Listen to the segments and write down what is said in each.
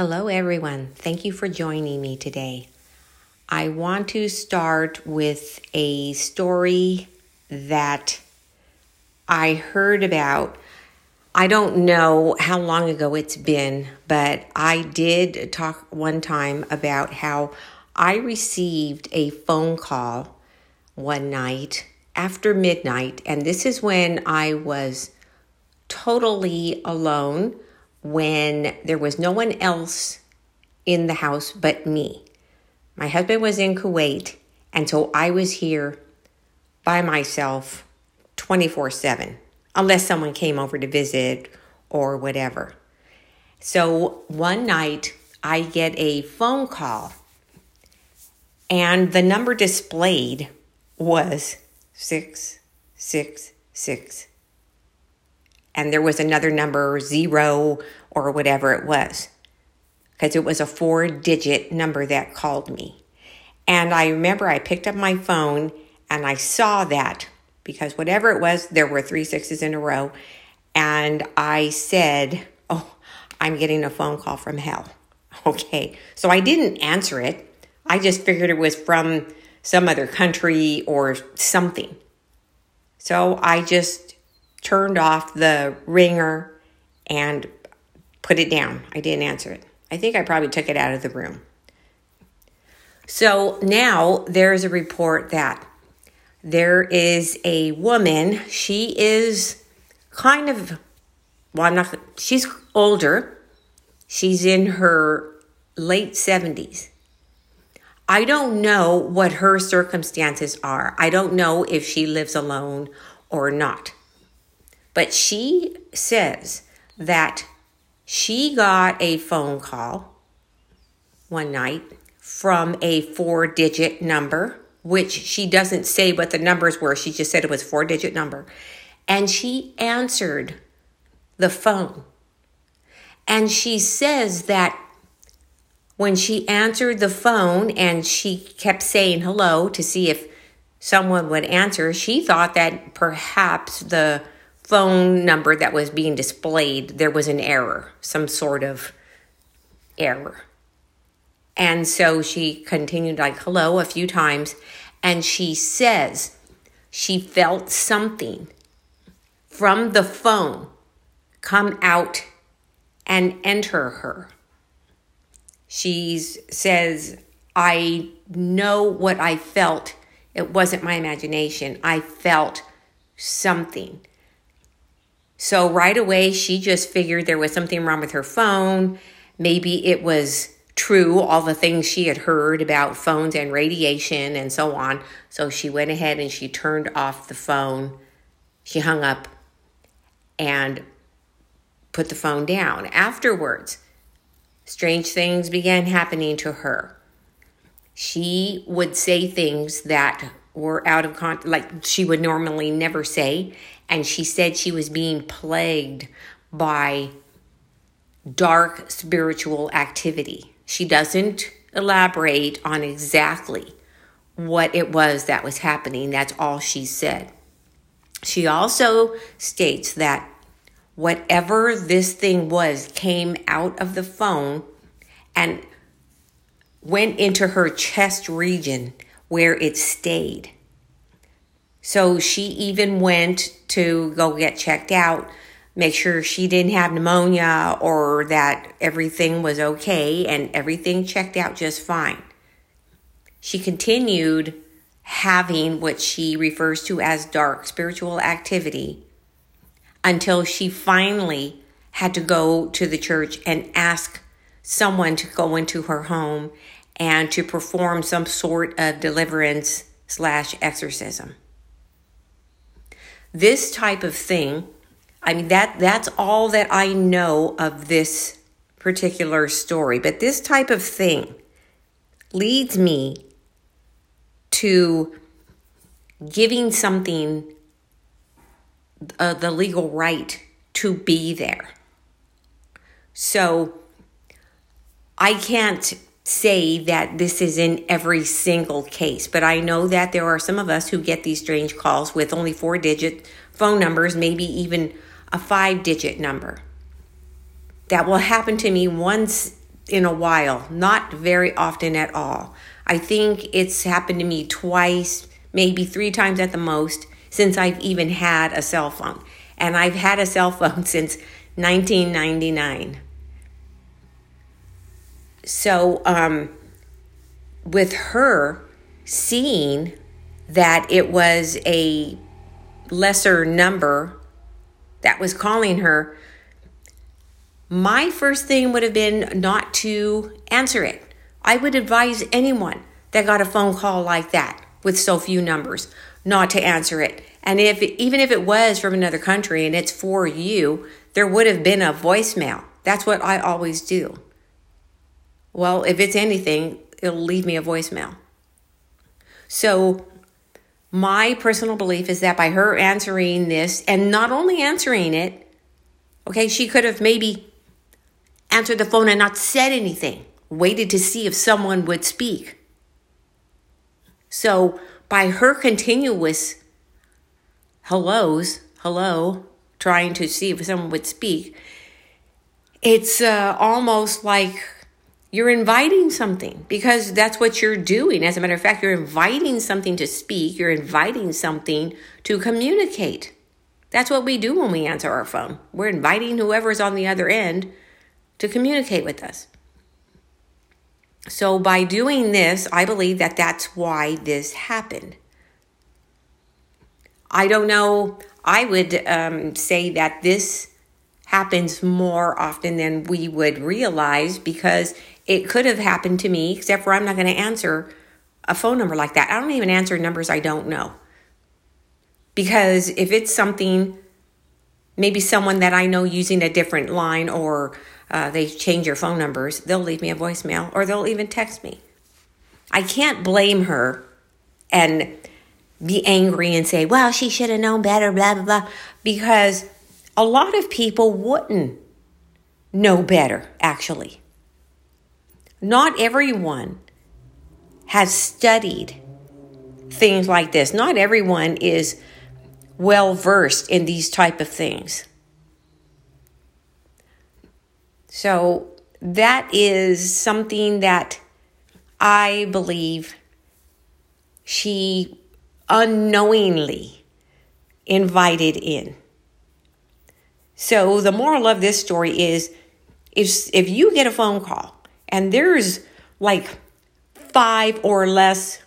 Hello, everyone. Thank you for joining me today. I want to start with a story that I heard about. I don't know how long ago it's been, but I did talk one time about how I received a phone call one night after midnight, and this is when I was totally alone when there was no one else in the house but me. My husband was in Kuwait, and so I was here by myself 24 7, unless someone came over to visit or whatever. So one night I get a phone call, and the number displayed was 666 and there was another number, zero or whatever it was, because it was a four digit number that called me. And I remember I picked up my phone and I saw that because whatever it was, there were three sixes in a row. And I said, Oh, I'm getting a phone call from hell. Okay. So I didn't answer it. I just figured it was from some other country or something. So I just turned off the ringer and put it down. I didn't answer it. I think I probably took it out of the room. So now there's a report that there is a woman. She is kind of, well, I'm not, she's older. She's in her late 70s. I don't know what her circumstances are. I don't know if she lives alone or not. But she says that she got a phone call one night from a four digit number, which she doesn't say what the numbers were. She just said it was four digit number. And she answered the phone. And she says that when she answered the phone and she kept saying hello to see if someone would answer, she thought that perhaps the phone number that was being displayed, there was an error, some sort of error. And so she continued, like, hello, a few times. And she says she felt something from the phone come out and enter her. She says, I know what I felt. It wasn't my imagination. I felt something. So right away, she just figured there was something wrong with her phone. Maybe it was true, all the things she had heard about phones and radiation and so on. So she went ahead and she turned off the phone. She hung up and put the phone down. Afterwards, strange things began happening to her. She would say things that were out of context, like she would normally never say. And she said she was being plagued by dark spiritual activity. She doesn't elaborate on exactly what it was that was happening. That's all she said. She also states that whatever this thing was came out of the phone and went into her chest region where it stayed. So she even went to go get checked out, make sure she didn't have pneumonia or that everything was okay, and everything checked out just fine. She continued having what she refers to as dark spiritual activity until she finally had to go to the church and ask someone to go into her home and to perform some sort of deliverance slash exorcism. This type of thing, I mean that that's all that I know of this particular story, but this type of thing leads me to giving something uh, the legal right to be there. So I can't say that this is in every single case, but I know that there are some of us who get these strange calls with only four digit phone numbers, maybe even a five digit number. That will happen to me once in a while, not very often at all. I think it's happened to me twice, maybe three times at the most, since I've even had a cell phone. And I've had a cell phone since 1999. So, um, with her seeing that it was a lesser number that was calling her, my first thing would have been not to answer it. I would advise anyone that got a phone call like that with so few numbers not to answer it. And if even if it was from another country and it's for you, there would have been a voicemail. That's what I always do. Well, if it's anything, it'll leave me a voicemail. So, my personal belief is that by her answering this and not only answering it, okay, she could have maybe answered the phone and not said anything, waited to see if someone would speak. So, by her continuous hellos, hello, trying to see if someone would speak, it's uh, almost like you're inviting something because that's what you're doing. As a matter of fact, you're inviting something to speak, you're inviting something to communicate. That's what we do when we answer our phone. We're inviting whoever's on the other end to communicate with us. So, by doing this, I believe that that's why this happened. I don't know. I would um, say that this happens more often than we would realize because it could have happened to me, except for I'm not going to answer a phone number like that. I don't even answer numbers I don't know. Because if it's something, maybe someone that I know using a different line or uh, they change your phone numbers, they'll leave me a voicemail or they'll even text me. I can't blame her and be angry and say, well, she should have known better, blah, blah, blah, because a lot of people wouldn't know better, actually. Not everyone has studied things like this. Not everyone is well versed in these type of things. So that is something that I believe she unknowingly invited in. So the moral of this story is if if you get a phone call and there's like five or less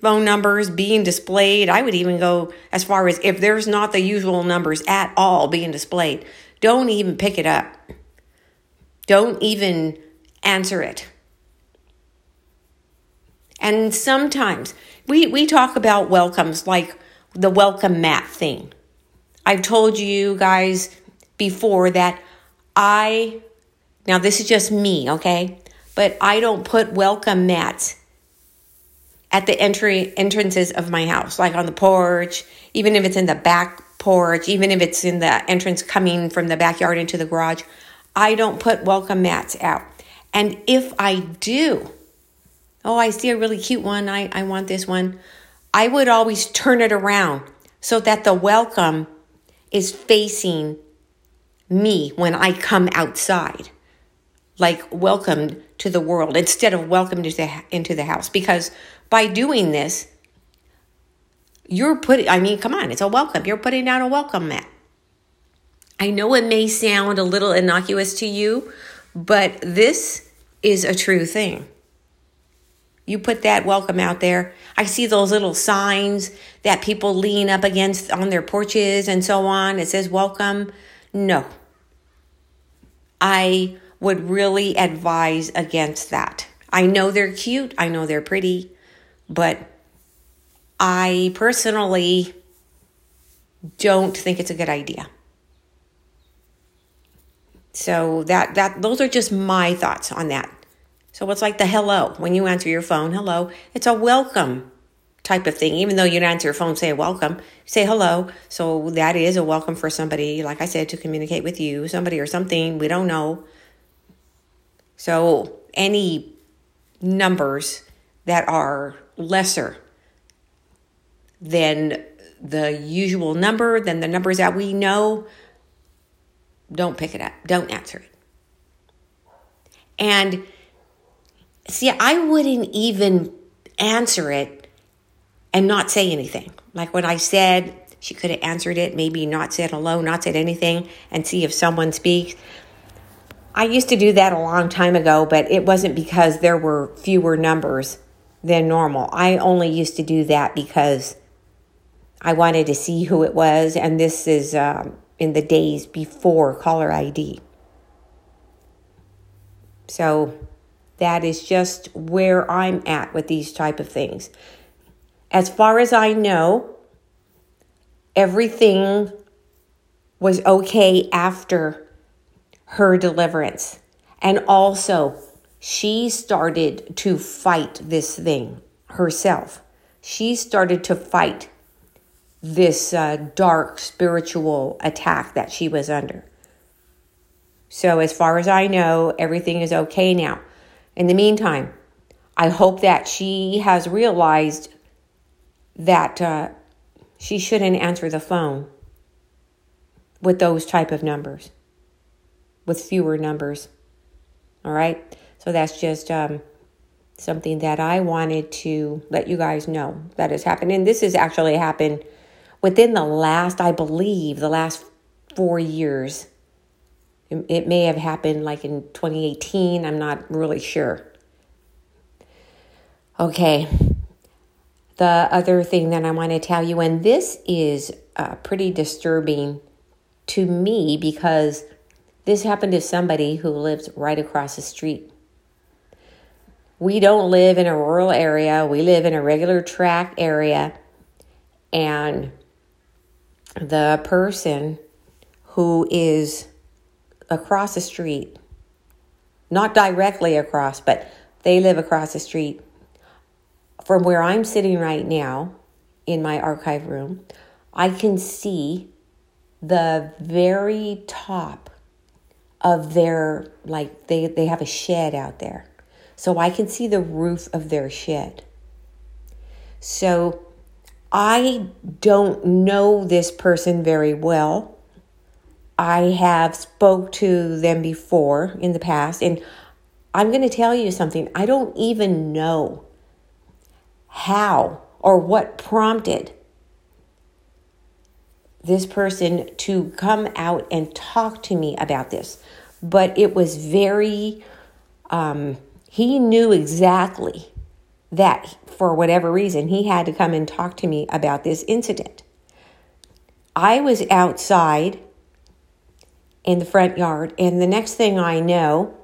phone numbers being displayed. I would even go as far as if there's not the usual numbers at all being displayed, don't even pick it up. Don't even answer it. And sometimes we, we talk about welcomes like the welcome mat thing. I've told you guys before that I, now this is just me, okay? But I don't put welcome mats at the entry entrances of my house, like on the porch, even if it's in the back porch, even if it's in the entrance coming from the backyard into the garage. I don't put welcome mats out. And if I do, oh, I see a really cute one, I, I want this one, I would always turn it around so that the welcome is facing me when I come outside like welcomed to the world instead of welcomed into the, into the house. Because by doing this, you're putting, I mean, come on, it's a welcome. You're putting down a welcome mat. I know it may sound a little innocuous to you, but this is a true thing. You put that welcome out there. I see those little signs that people lean up against on their porches and so on. It says welcome. No. I would really advise against that. I know they're cute, I know they're pretty, but I personally don't think it's a good idea. So that that those are just my thoughts on that. So it's like the hello when you answer your phone, hello. It's a welcome type of thing. Even though you don't answer your phone, say welcome, say hello. So that is a welcome for somebody, like I said, to communicate with you, somebody or something we don't know. So any numbers that are lesser than the usual number, than the numbers that we know, don't pick it up. Don't answer it. And see, I wouldn't even answer it and not say anything. Like when I said, she could have answered it, maybe not said hello, not said anything, and see if someone speaks. I used to do that a long time ago, but it wasn't because there were fewer numbers than normal. I only used to do that because I wanted to see who it was, and this is um, in the days before caller ID. So that is just where I'm at with these type of things. As far as I know, everything was okay after her deliverance. And also, she started to fight this thing herself. She started to fight this uh, dark spiritual attack that she was under. So, as far as I know, everything is okay now. In the meantime, I hope that she has realized that uh, she shouldn't answer the phone with those type of numbers with fewer numbers. All right. So that's just um, something that I wanted to let you guys know that has happened. And this has actually happened within the last, I believe, the last four years. It may have happened like in 2018. I'm not really sure. Okay. The other thing that I want to tell you, and this is uh, pretty disturbing to me because this happened to somebody who lives right across the street. We don't live in a rural area, we live in a regular track area. And the person who is across the street, not directly across, but they live across the street from where I'm sitting right now in my archive room, I can see the very top of their like they they have a shed out there. So I can see the roof of their shed. So I don't know this person very well. I have spoke to them before in the past and I'm going to tell you something. I don't even know how or what prompted this person to come out and talk to me about this. But it was very, um, he knew exactly that for whatever reason, he had to come and talk to me about this incident. I was outside in the front yard, and the next thing I know,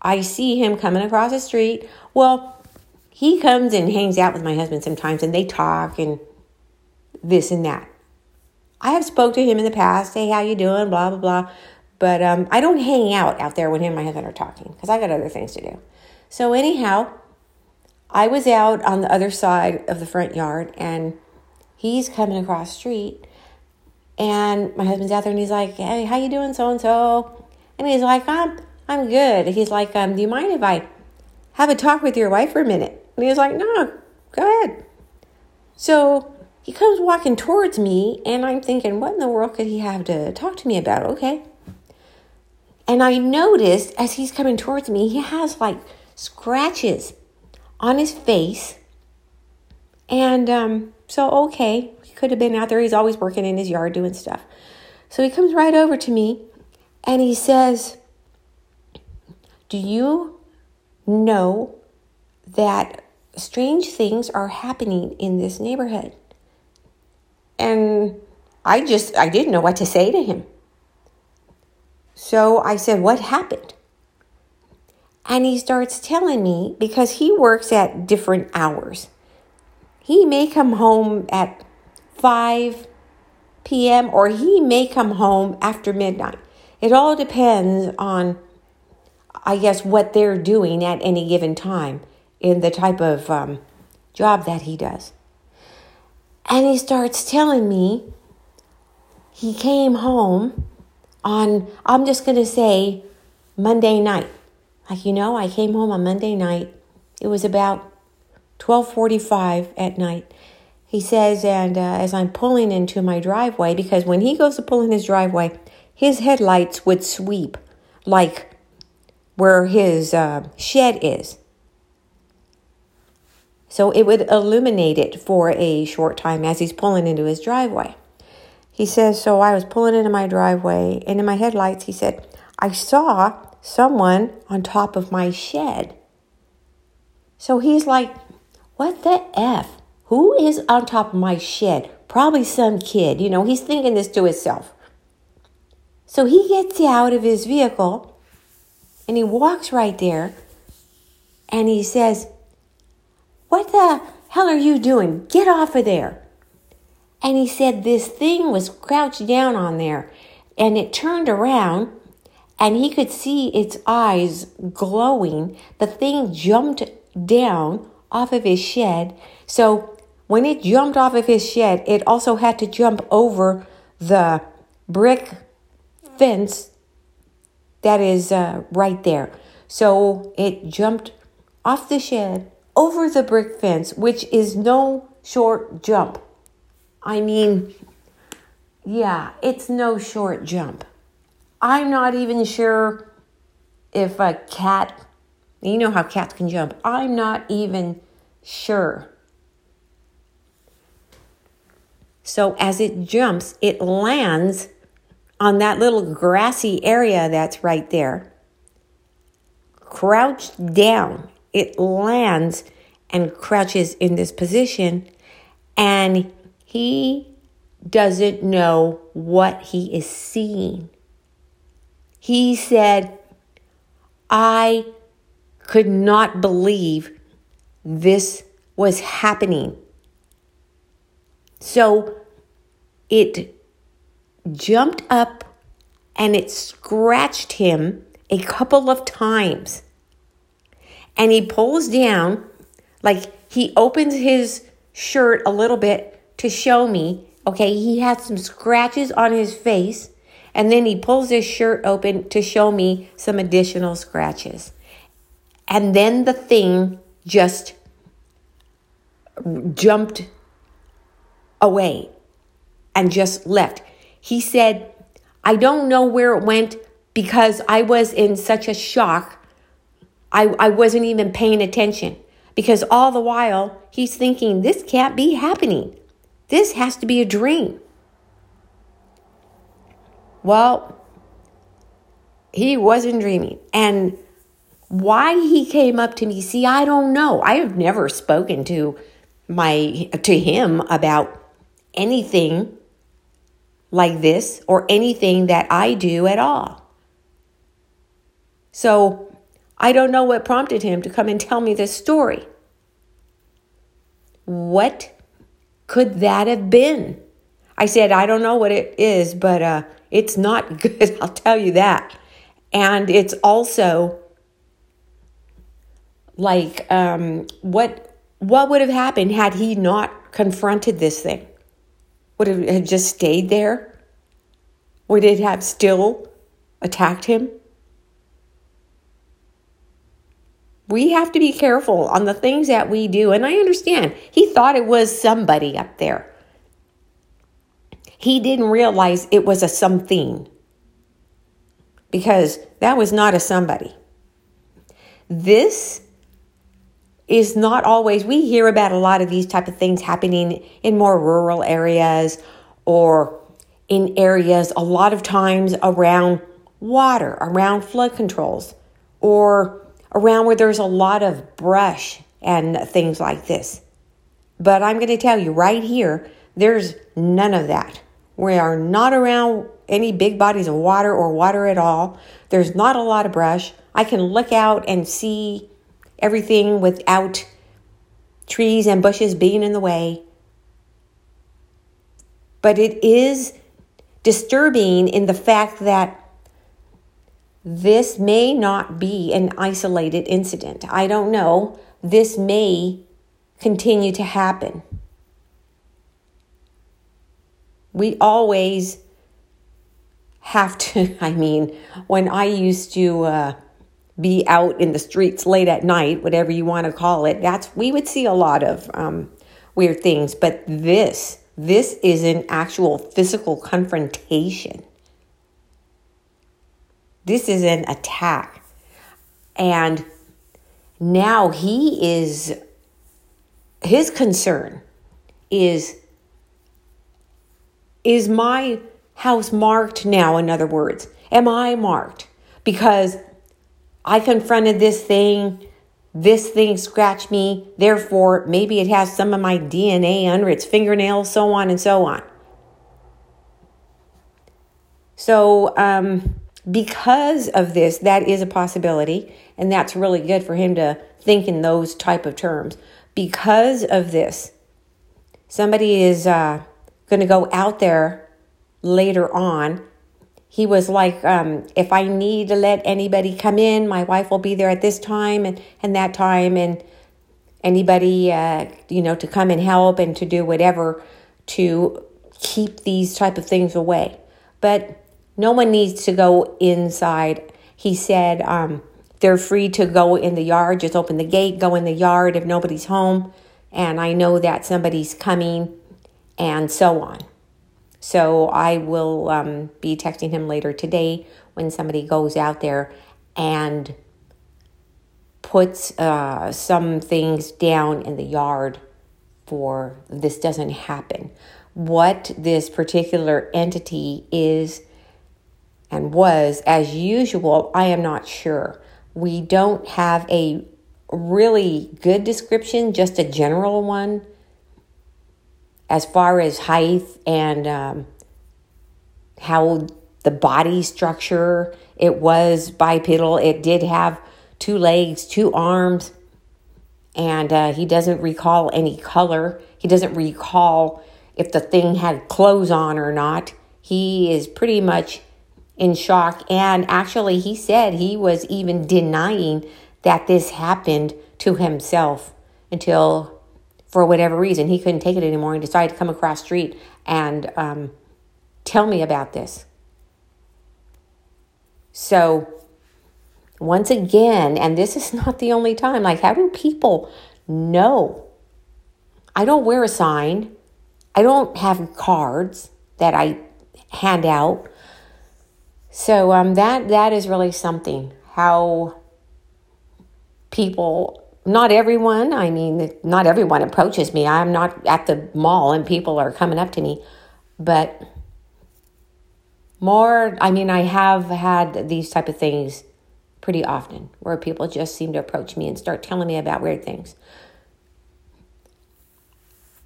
I see him coming across the street. Well, he comes and hangs out with my husband sometimes, and they talk and this and that. I have spoke to him in the past. Hey, how you doing? Blah blah blah. But um, I don't hang out out there when him and my husband are talking because I got other things to do. So anyhow, I was out on the other side of the front yard, and he's coming across street, and my husband's out there, and he's like, "Hey, how you doing, so and so?" And he's like, "I'm I'm good." He's like, um, "Do you mind if I have a talk with your wife for a minute?" And he's like, "No, go ahead." So he comes walking towards me, and I'm thinking, what in the world could he have to talk to me about? Okay. And I noticed as he's coming towards me, he has like scratches on his face. And um, so, okay, he could have been out there. He's always working in his yard doing stuff. So he comes right over to me and he says, Do you know that strange things are happening in this neighborhood? And I just, I didn't know what to say to him. So I said, What happened? And he starts telling me because he works at different hours. He may come home at 5 p.m. or he may come home after midnight. It all depends on, I guess, what they're doing at any given time in the type of um, job that he does. And he starts telling me he came home on, I'm just going to say, Monday night. Like, you know, I came home on Monday night. It was about 1245 at night. He says, and uh, as I'm pulling into my driveway, because when he goes to pull in his driveway, his headlights would sweep like where his uh, shed is. So it would illuminate it for a short time as he's pulling into his driveway. He says, So I was pulling into my driveway, and in my headlights, he said, I saw someone on top of my shed. So he's like, What the F? Who is on top of my shed? Probably some kid. You know, he's thinking this to himself. So he gets out of his vehicle and he walks right there and he says, What the hell are you doing? Get off of there. And he said this thing was crouched down on there and it turned around and he could see its eyes glowing. The thing jumped down off of his shed. So when it jumped off of his shed, it also had to jump over the brick fence that is uh, right there. So it jumped off the shed over the brick fence, which is no short jump. I mean, yeah, it's no short jump. I'm not even sure if a cat, you know how cats can jump, I'm not even sure So as it jumps, it lands on that little grassy area that's right there. Crouched down, it lands and crouches in this position, and he doesn't know what he is seeing. He said, I could not believe this was happening. So it jumped up and it scratched him a couple of times. And he pulls down, like he opens his shirt a little bit to show me. Okay, he had some scratches on his face. And then he pulls his shirt open to show me some additional scratches. And then the thing just jumped away and just left. He said, I don't know where it went because I was in such a shock. I, I wasn't even paying attention because all the while he's thinking, this can't be happening. This has to be a dream. Well, he wasn't dreaming. And why he came up to me, see, I don't know. I have never spoken to my to him about anything like this or anything that I do at all. So I don't know what prompted him to come and tell me this story. What could that have been? I said, I don't know what it is, but uh, it's not good, I'll tell you that. And it's also like um, what what would have happened had he not confronted this thing? Would it have just stayed there? Would it have still attacked him? We have to be careful on the things that we do. And I understand he thought it was somebody up there. He didn't realize it was a something because that was not a somebody. This is not always we hear about a lot of these type of things happening in more rural areas or in areas a lot of times around water around flood controls or around where there's a lot of brush and things like this. But i'm going to tell you right here there's none of that. We are not around any big bodies of water or water at all. There's not a lot of brush. I can look out and see everything without trees and bushes being in the way. But it is disturbing in the fact that this may not be an isolated incident. I don't know. This may continue to happen. We always have to, I mean, when I used to, uh, be out in the streets late at night, whatever you want to call it, that's we would see a lot of um, weird things. But this, this is an actual physical confrontation. This is an attack. And now he is his concern is is my house marked now in other words? Am i marked? Because i confronted this thing this thing scratched me therefore maybe it has some of my dna under its fingernails so on and so on. So um, because of this that is a possibility and that's really good for him to think in those type of terms. Because of this somebody is uh, going to go out there later on. He was like um, if i need to let anybody come in my wife will be there at this time and, and that time and anybody uh, you know to come and help and to do whatever to keep these type of things away. But no one needs to go inside. He said um, they're free to go in the yard. Just open the gate go in the yard if nobody's home. And i know that somebody's coming and so on. So I will um, be texting him later today when somebody goes out there and puts uh, some things down in the yard for this doesn't happen. What this particular entity is and was, as usual, I am not sure. We don't have a really good description, just a general one as far as height and um, how the body structure, it was bipedal. It did have two legs, two arms, and uh, he doesn't recall any color. He doesn't recall if the thing had clothes on or not. He is pretty much in shock. And actually, he said he was even denying that this happened to himself until for whatever reason, he couldn't take it anymore and decided to come across street and um, tell me about this. So, once again, and this is not the only time, like, how do people know? I don't wear a sign, I don't have cards that I hand out. So um, that that is really something. How people not everyone, I mean, not everyone approaches me. I'm not at the mall and people are coming up to me, but more, I mean, I have had these type of things pretty often where people just seem to approach me and start telling me about weird things.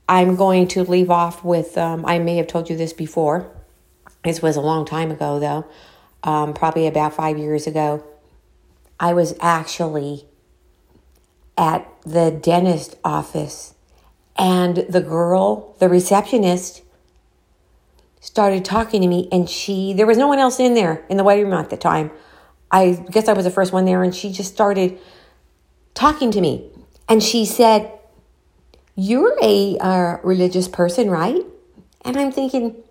I'm going to leave off with, um, I may have told you this before. This was a long time ago, though, um, probably about five years ago. I was actually at the dentist office, and the girl, the receptionist, started talking to me, and she, there was no one else in there in the waiting room at the time. I guess I was the first one there, and she just started talking to me. And she said, You're a uh, religious person, right? And I'm thinking,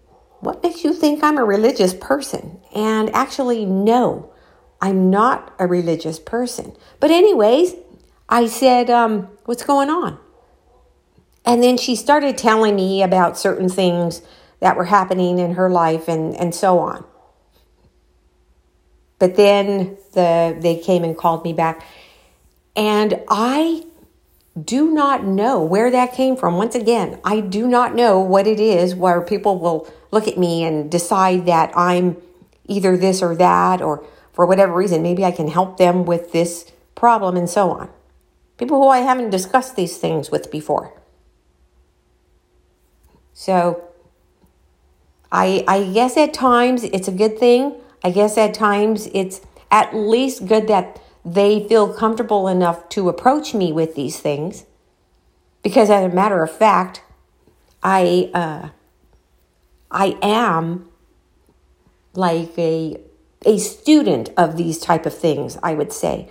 What makes you think I'm a religious person? And actually, no, I'm not a religious person. But, anyways, I said, um, What's going on? And then she started telling me about certain things that were happening in her life and, and so on. But then the they came and called me back. And I do not know where that came from. Once again, I do not know what it is where people will look at me and decide that I'm either this or that, or for whatever reason, maybe I can help them with this problem and so on people who I haven't discussed these things with before. So I I guess at times it's a good thing. I guess at times it's at least good that they feel comfortable enough to approach me with these things. Because as a matter of fact, I uh, I am like a a student of these type of things, I would say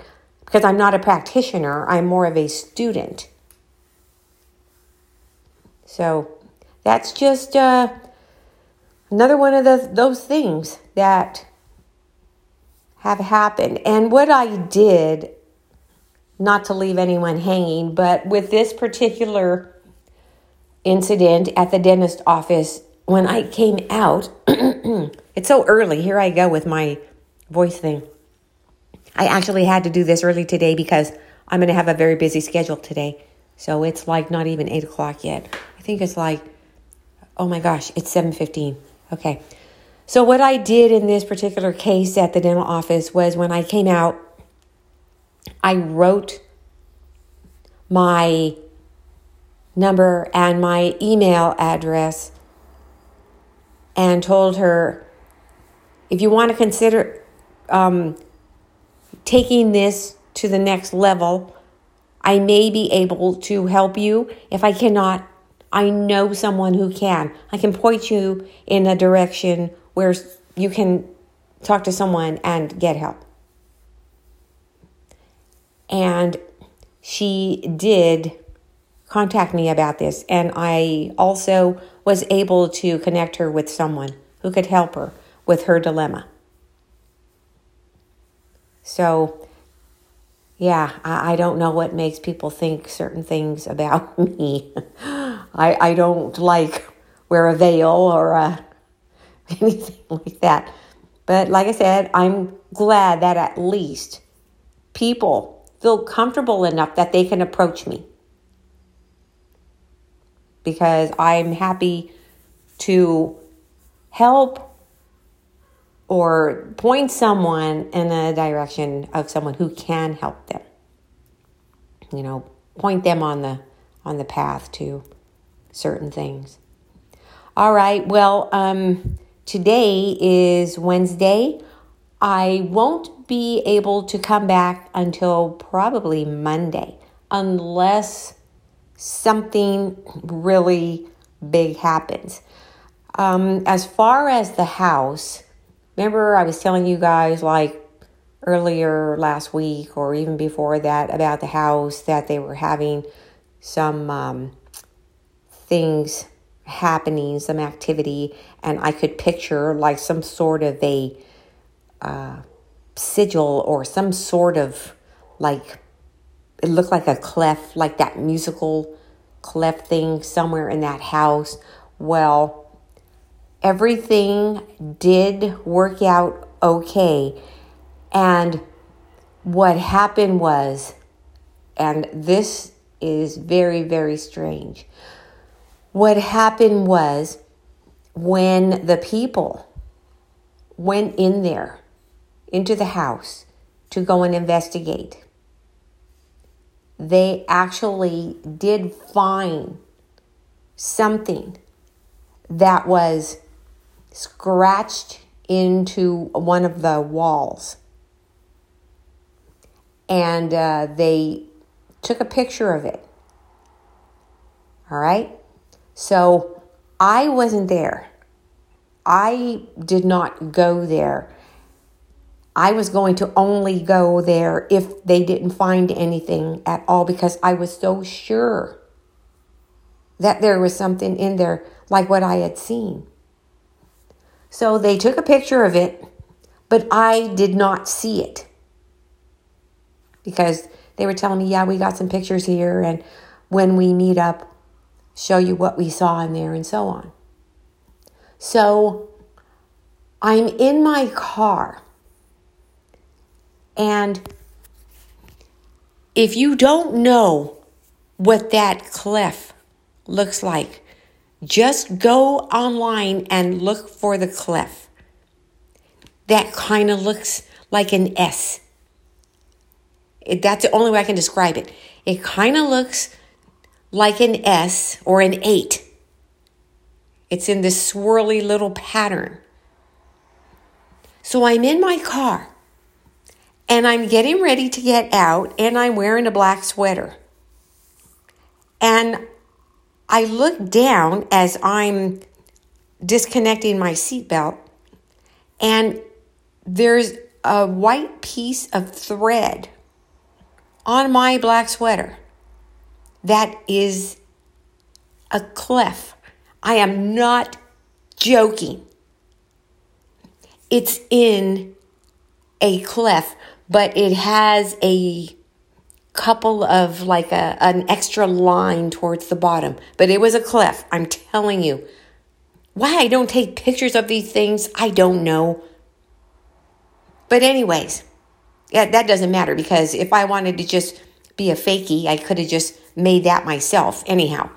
because I'm not a practitioner, I'm more of a student. So that's just uh, another one of the, those things that have happened. And what I did, not to leave anyone hanging, but with this particular incident at the dentist office, when I came out, it's so early. Here I go with my voice thing. I actually had to do this early today because I'm going to have a very busy schedule today. So it's like not even eight o'clock yet. I think it's like, oh my gosh, it's 7.15. Okay. So what I did in this particular case at the dental office was when I came out, I wrote my number and my email address and told her if you want to consider um, taking this to the next level, I may be able to help you. If I cannot, I know someone who can. I can point you in a direction where you can talk to someone and get help. And she did contact me about this, and I also was able to connect her with someone who could help her with her dilemma. So, yeah, I, I don't know what makes people think certain things about me. I, I don't like wear a veil or uh, anything like that. But like I said, I'm glad that at least people feel comfortable enough that they can approach me. Because I'm happy to help or point someone in a direction of someone who can help them. You know, point them on the on the path to certain things. All right. Well, um, today is Wednesday. I won't be able to come back until probably Monday, unless something really big happens. Um, as far as the house, Remember, I was telling you guys like earlier last week or even before that about the house that they were having some um, things happening, some activity, and I could picture like some sort of a uh, sigil or some sort of like it looked like a clef, like that musical clef thing somewhere in that house. Well, everything did work out okay. And what happened was, and this is very, very strange. What happened was when the people went in there, into the house to go and investigate, they actually did find something that was scratched into one of the walls. And uh, they took a picture of it. All right? So I wasn't there. I did not go there. I was going to only go there if they didn't find anything at all because I was so sure that there was something in there like what I had seen. So they took a picture of it, but I did not see it because they were telling me, yeah, we got some pictures here, and when we meet up, show you what we saw in there, and so on. So I'm in my car, and if you don't know what that clef looks like, just go online and look for the clef. That kind of looks like an S. It, that's the only way I can describe it. It kind of looks like an S or an 8. It's in this swirly little pattern. So I'm in my car and I'm getting ready to get out and I'm wearing a black sweater. And I look down as I'm disconnecting my seatbelt, and there's a white piece of thread on my black sweater that is a clef. I am not joking. It's in a clef, but it has a couple of like a, an extra line towards the bottom, but it was a clef. I'm telling you. Why I don't take pictures of these things, I don't know. But, anyways, yeah, that doesn't matter because if I wanted to just be a fakie. I could have just made that myself, anyhow.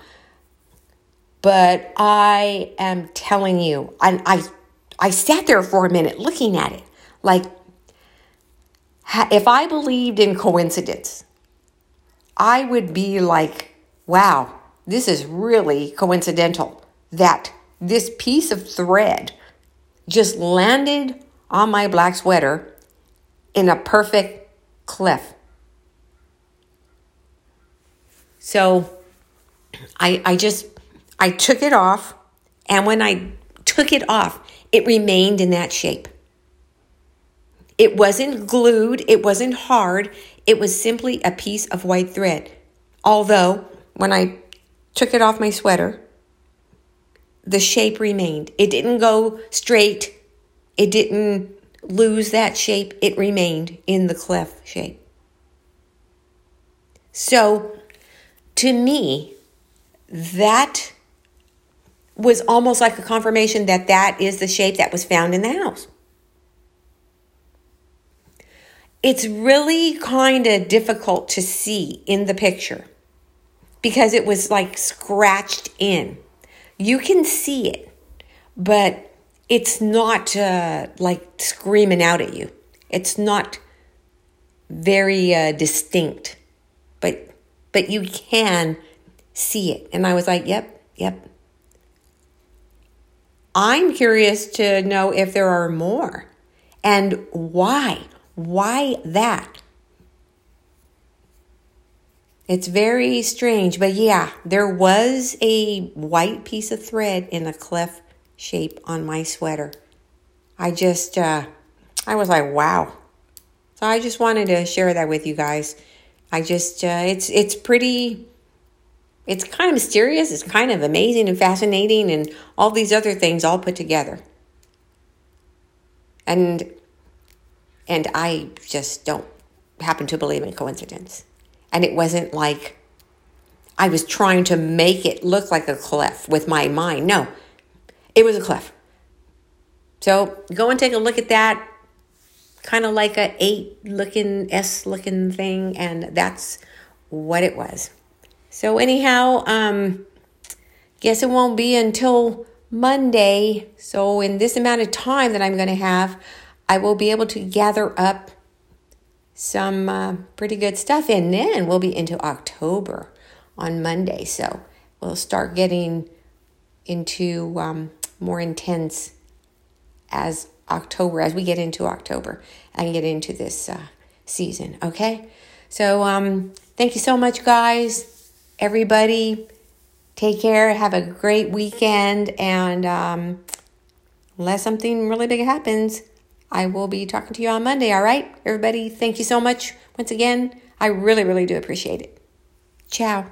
But I am telling you, I, I, I sat there for a minute looking at it. Like, if I believed in coincidence, I would be like, wow, this is really coincidental that this piece of thread just landed on my black sweater in a perfect clef. So I, I just, I took it off. And when I took it off, it remained in that shape. It wasn't glued, it wasn't hard, it was simply a piece of white thread. Although, when I took it off my sweater, the shape remained. It didn't go straight, it didn't lose that shape, it remained in the clef shape. So, to me, that was almost like a confirmation that that is the shape that was found in the house. It's really kind of difficult to see in the picture because it was like scratched in. You can see it, but it's not uh, like screaming out at you. It's not very uh, distinct, but but you can see it. And I was like, yep, yep. I'm curious to know if there are more and why. Why that? It's very strange, but yeah, there was a white piece of thread in a clef shape on my sweater. I just, uh, I was like, wow. So I just wanted to share that with you guys. I just, uh, it's, it's pretty, it's kind of mysterious. It's kind of amazing and fascinating, and all these other things all put together. And, and I just don't happen to believe in coincidence. And it wasn't like I was trying to make it look like a clef with my mind. No, it was a clef. So go and take a look at that. Kind of like a eight looking S looking thing, and that's what it was. So anyhow, um, guess it won't be until Monday. So in this amount of time that I'm going to have, I will be able to gather up some uh, pretty good stuff, and then we'll be into October on Monday. So we'll start getting into um, more intense as October, as we get into October and get into this uh, season. Okay, so um, thank you so much, guys. Everybody, take care. Have a great weekend, and um, unless something really big happens. I will be talking to you on Monday, all right? Everybody, thank you so much once again. I really, really do appreciate it. Ciao.